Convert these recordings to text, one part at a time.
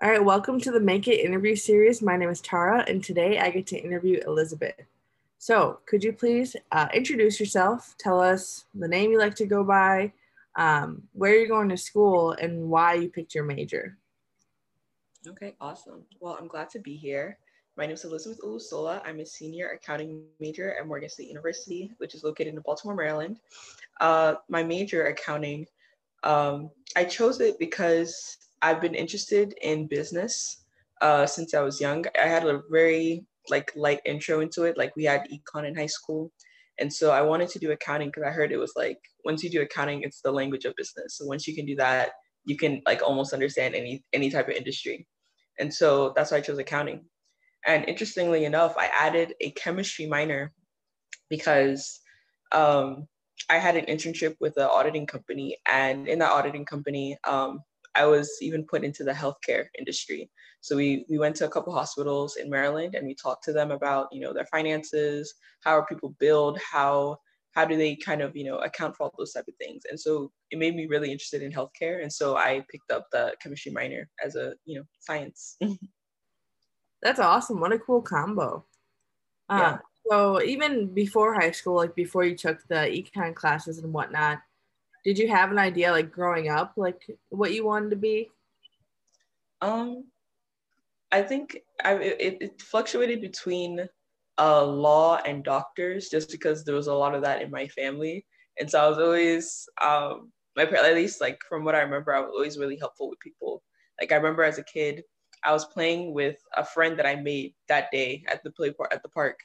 All right, welcome to the Make It interview series. My name is Tara, and today I get to interview Elizabeth. So, could you please uh, introduce yourself? Tell us the name you like to go by, um, where you're going to school, and why you picked your major. Okay, awesome. Well, I'm glad to be here. My name is Elizabeth Olusola. I'm a senior accounting major at Morgan State University, which is located in Baltimore, Maryland. Uh, my major, accounting, um, I chose it because I've been interested in business uh, since I was young. I had a very like light intro into it. Like we had econ in high school, and so I wanted to do accounting because I heard it was like once you do accounting, it's the language of business. So once you can do that, you can like almost understand any any type of industry. And so that's why I chose accounting. And interestingly enough, I added a chemistry minor because um, I had an internship with an auditing company, and in that auditing company, um, I was even put into the healthcare industry. So we we went to a couple hospitals in Maryland and we talked to them about you know their finances, how are people billed, how how do they kind of you know account for all those type of things. And so it made me really interested in healthcare, and so I picked up the chemistry minor as a you know science. That's awesome! What a cool combo. Uh, yeah. So even before high school, like before you took the econ classes and whatnot, did you have an idea like growing up like what you wanted to be? Um i think i it, it fluctuated between uh, law and doctors just because there was a lot of that in my family. And so i was always um my at least like from what i remember i was always really helpful with people. Like i remember as a kid i was playing with a friend that i made that day at the play park at the park.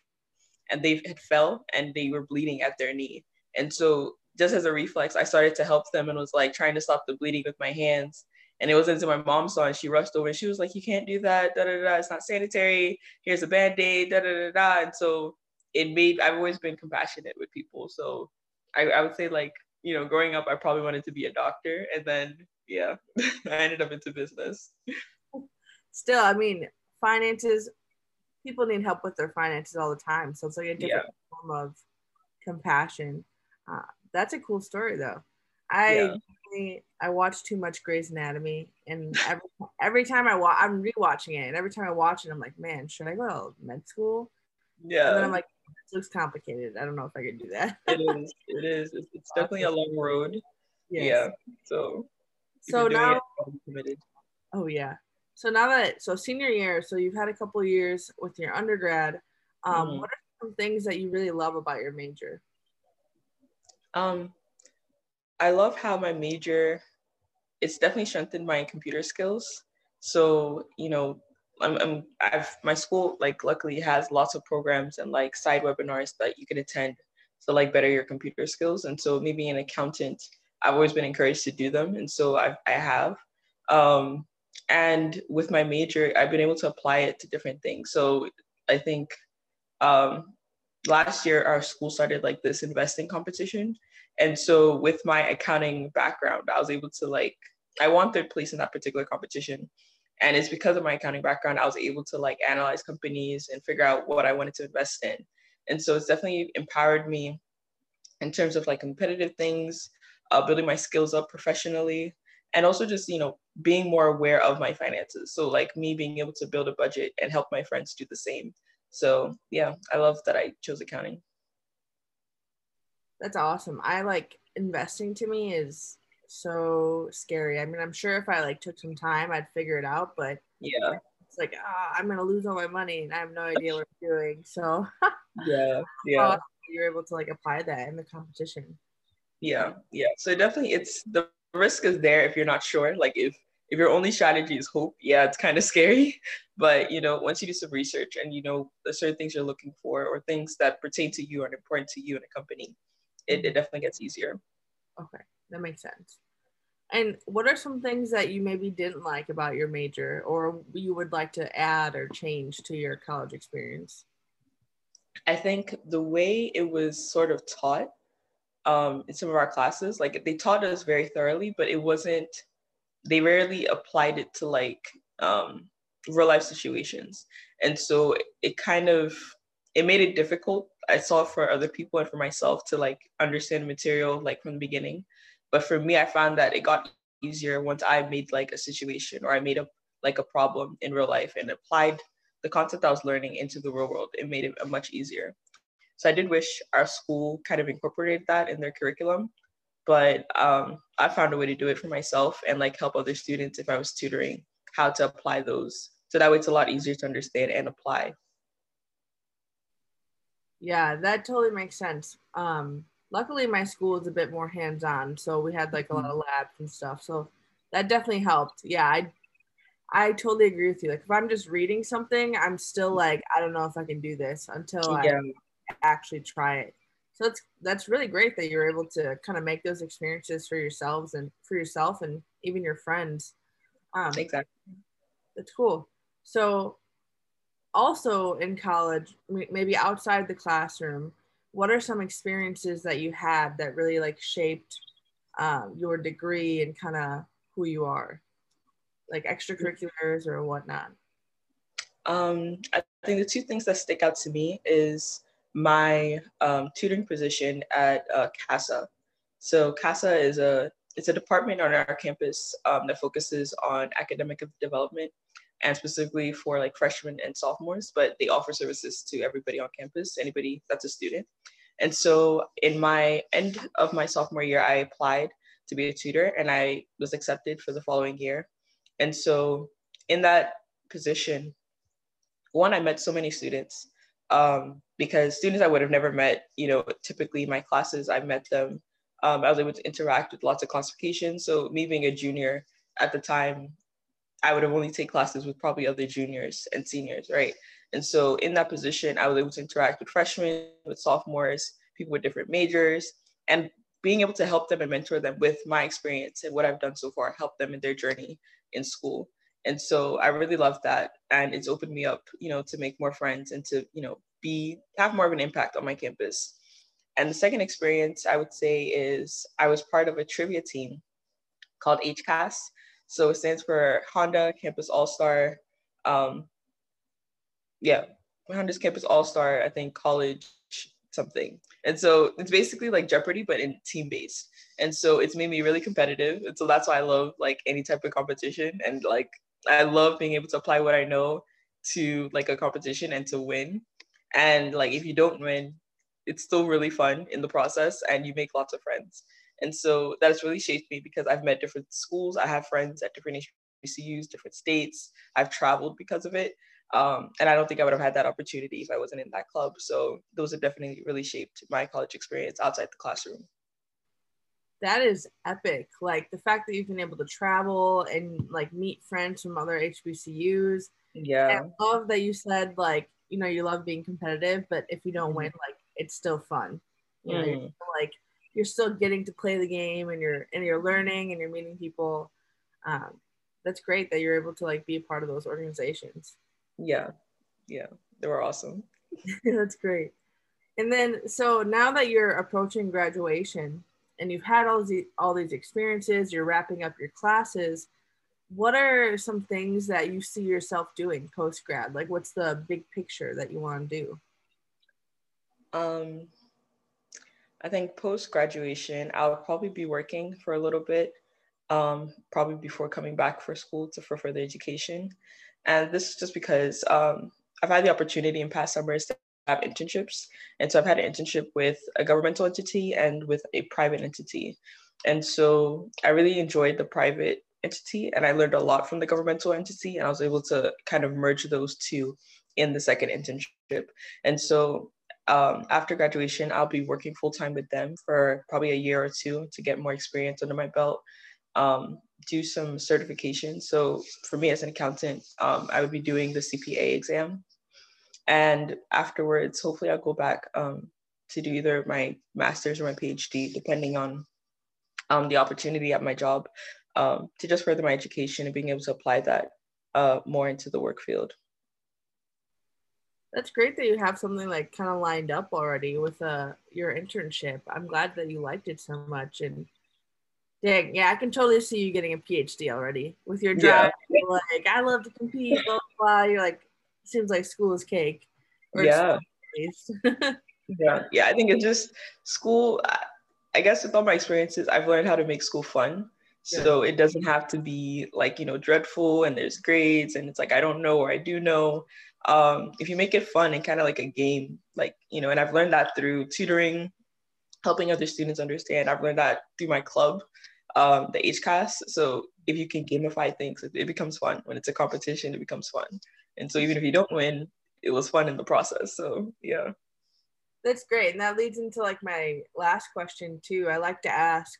And they had fell and they were bleeding at their knee. And so just as a reflex, I started to help them and was like trying to stop the bleeding with my hands. And it wasn't until my mom saw it, she rushed over and she was like, You can't do that, da da da, it's not sanitary. Here's a band-aid, da da da da. And so it made I've always been compassionate with people. So I, I would say like, you know, growing up I probably wanted to be a doctor. And then yeah, I ended up into business. Still, I mean, finances, people need help with their finances all the time. So it's like a different yeah. form of compassion. Uh, that's a cool story though. I yeah. I watch too much Grey's Anatomy, and every every time I watch, I'm rewatching it, and every time I watch it, I'm like, man, should I go to med school? Yeah. And then I'm like, it looks complicated. I don't know if I could do that. it is. It is. It's, it's definitely a long road. Yes. Yeah. So. So now. It, oh yeah. So now that so senior year, so you've had a couple years with your undergrad. Um, mm-hmm. What are some things that you really love about your major? Um, I love how my major, it's definitely strengthened my computer skills. So, you know, I'm, I'm I've my school like luckily has lots of programs and like side webinars that you can attend to like better your computer skills. And so maybe an accountant, I've always been encouraged to do them. And so I've, I have. Um, and with my major, I've been able to apply it to different things. So I think um, last year our school started like this investing competition. And so with my accounting background i was able to like i won third place in that particular competition. And it's because of my accounting background i was able to like analyze companies and figure out what i wanted to invest in. And so it's definitely empowered me in terms of like competitive things uh, building my skills up professionally and also just you know being more aware of my finances. So like me being able to build a budget and help my friends do the same so yeah, I love that I chose accounting. That's awesome. I like investing to me is so scary. I mean, I'm sure if I like took some time, I'd figure it out, but yeah, it's like ah, I'm gonna lose all my money and I have no idea what I'm doing. So yeah, yeah, you're able to like apply that in the competition. Yeah, yeah. So definitely, it's the risk is there if you're not sure. Like if if your only strategy is hope, yeah, it's kind of scary. But you know, once you do some research and you know the certain things you're looking for or things that pertain to you and important to you in a company, it, it definitely gets easier. Okay, that makes sense. And what are some things that you maybe didn't like about your major or you would like to add or change to your college experience? I think the way it was sort of taught um, in some of our classes, like they taught us very thoroughly, but it wasn't they rarely applied it to like um, real life situations and so it kind of it made it difficult i saw for other people and for myself to like understand material like from the beginning but for me i found that it got easier once i made like a situation or i made a, like a problem in real life and applied the concept I was learning into the real world. It made it much easier. So I did wish our school kind of incorporated that in their curriculum, but um, I found a way to do it for myself and like help other students if I was tutoring how to apply those. So that way it's a lot easier to understand and apply. Yeah, that totally makes sense. Um, luckily, my school is a bit more hands on, so we had like a lot of labs and stuff. So that definitely helped. Yeah, I I totally agree with you. Like if I'm just reading something, I'm still like I don't know if I can do this until yeah. I actually try it. So that's that's really great that you're able to kind of make those experiences for yourselves and for yourself and even your friends. Um, exactly. That's cool. So also in college, maybe outside the classroom, what are some experiences that you had that really like shaped um, your degree and kind of who you are, like extracurriculars or whatnot? Um, I think the two things that stick out to me is my um, tutoring position at uh, CASA. So CASA is a it's a department on our campus um, that focuses on academic development and specifically for like freshmen and sophomores, but they offer services to everybody on campus, anybody that's a student. And so in my end of my sophomore year, I applied to be a tutor and I was accepted for the following year. And so in that position, one, I met so many students um, because students I would have never met, you know, typically my classes, I met them. Um, I was able to interact with lots of classifications. So me being a junior at the time, I would have only take classes with probably other juniors and seniors, right? And so in that position, I was able to interact with freshmen, with sophomores, people with different majors, and being able to help them and mentor them with my experience and what I've done so far, help them in their journey in school. And so I really love that. And it's opened me up, you know, to make more friends and to, you know, be have more of an impact on my campus. And the second experience I would say is I was part of a trivia team called HCAS. So it stands for Honda Campus All Star. Um, yeah, Honda's Campus All Star, I think college something. And so it's basically like Jeopardy, but in team based. And so it's made me really competitive. And so that's why I love like any type of competition. And like I love being able to apply what I know to like a competition and to win. And like if you don't win, it's still really fun in the process and you make lots of friends. And so that has really shaped me because I've met different schools. I have friends at different HBCUs, different states. I've traveled because of it. Um, and I don't think I would have had that opportunity if I wasn't in that club. So those have definitely really shaped my college experience outside the classroom. That is epic. Like the fact that you've been able to travel and like meet friends from other HBCUs. Yeah. And I love that you said like, you know, you love being competitive, but if you don't mm-hmm. win, like it's still fun. You know, mm. like you're still getting to play the game and you're and you're learning and you're meeting people um, that's great that you're able to like be a part of those organizations yeah yeah they were awesome that's great and then so now that you're approaching graduation and you've had all these all these experiences you're wrapping up your classes what are some things that you see yourself doing post grad like what's the big picture that you want to do um I think post graduation, I'll probably be working for a little bit, um, probably before coming back for school to for further education. And this is just because um, I've had the opportunity in past summers to have internships. And so I've had an internship with a governmental entity and with a private entity. And so I really enjoyed the private entity and I learned a lot from the governmental entity. And I was able to kind of merge those two in the second internship. And so um, after graduation, I'll be working full time with them for probably a year or two to get more experience under my belt, um, do some certification. So for me as an accountant, um, I would be doing the CPA exam. And afterwards, hopefully, I'll go back um, to do either my master's or my PhD, depending on um, the opportunity at my job, um, to just further my education and being able to apply that uh, more into the work field that's great that you have something like kind of lined up already with uh your internship. I'm glad that you liked it so much and dang, yeah, I can totally see you getting a PhD already with your drive. Yeah. Like, I love to compete, blah, blah, blah. You're like, seems like school is cake. yeah. yeah. Yeah. I think it's just school. I guess with all my experiences, I've learned how to make school fun. So it doesn't have to be like, you know, dreadful and there's grades and it's like, I don't know or I do know. Um, if you make it fun and kind of like a game, like, you know, and I've learned that through tutoring, helping other students understand. I've learned that through my club, um, the HCAS. So if you can gamify things, it becomes fun. When it's a competition, it becomes fun. And so even if you don't win, it was fun in the process. So yeah. That's great. And that leads into like my last question too. I like to ask,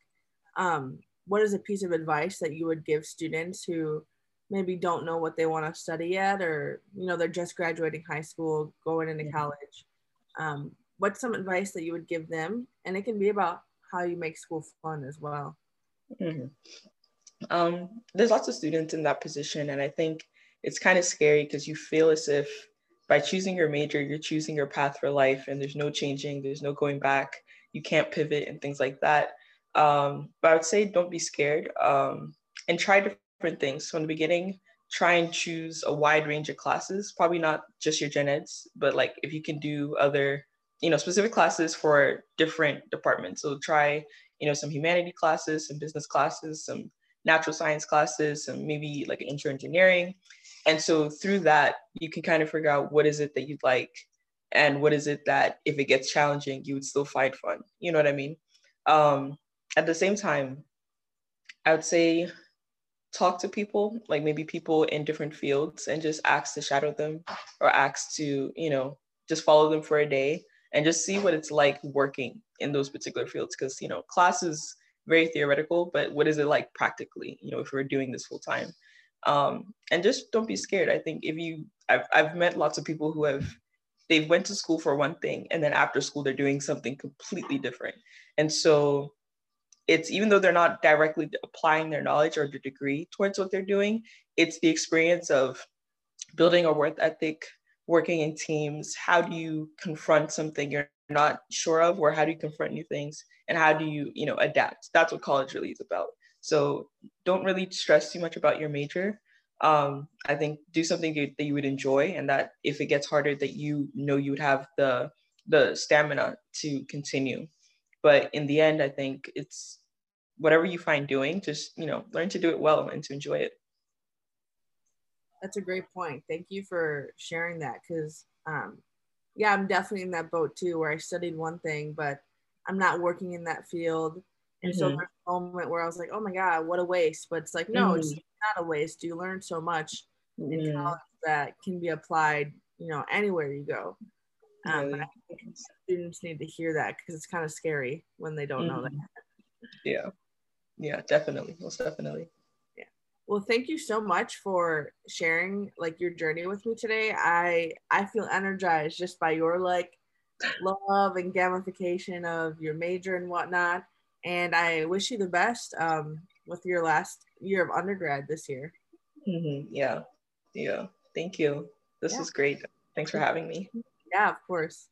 um, what is a piece of advice that you would give students who maybe don't know what they want to study yet or you know they're just graduating high school going into college um, what's some advice that you would give them and it can be about how you make school fun as well mm-hmm. um, there's lots of students in that position and i think it's kind of scary because you feel as if by choosing your major you're choosing your path for life and there's no changing there's no going back you can't pivot and things like that um, but I would say don't be scared um, and try different things. So in the beginning, try and choose a wide range of classes, probably not just your gen eds, but like if you can do other, you know, specific classes for different departments. So try, you know, some humanity classes, some business classes, some natural science classes, some maybe like intro engineering. And so through that, you can kind of figure out what is it that you'd like and what is it that if it gets challenging, you would still find fun. You know what I mean? Um, at the same time, I would say talk to people, like maybe people in different fields, and just ask to shadow them or ask to, you know, just follow them for a day and just see what it's like working in those particular fields. Because, you know, class is very theoretical, but what is it like practically, you know, if we're doing this full time? Um, and just don't be scared. I think if you, I've, I've met lots of people who have, they've went to school for one thing and then after school they're doing something completely different. And so it's even though they're not directly applying their knowledge or their degree towards what they're doing, it's the experience of building a work ethic, working in teams. How do you confront something you're not sure of, or how do you confront new things, and how do you, you know, adapt? That's what college really is about. So don't really stress too much about your major. Um, I think do something that you would enjoy, and that if it gets harder, that you know you would have the the stamina to continue. But in the end i think it's whatever you find doing just you know learn to do it well and to enjoy it. That's a great point. Thank you for sharing that because um, yeah i'm definitely in that boat too where i studied one thing but i'm not working in that field and mm-hmm. so there's a moment where i was like oh my god what a waste but it's like no mm-hmm. it's not a waste you learn so much mm-hmm. in college that can be applied you know anywhere you go um, think students need to hear that because it's kind of scary when they don't mm-hmm. know that. Mm-hmm. Yeah, yeah, definitely, most definitely. Yeah. Well, thank you so much for sharing like your journey with me today. I I feel energized just by your like love and gamification of your major and whatnot. And I wish you the best um, with your last year of undergrad this year. Mm-hmm. Yeah, yeah. Thank you. This yeah. is great. Thanks for having me. Yeah, of course.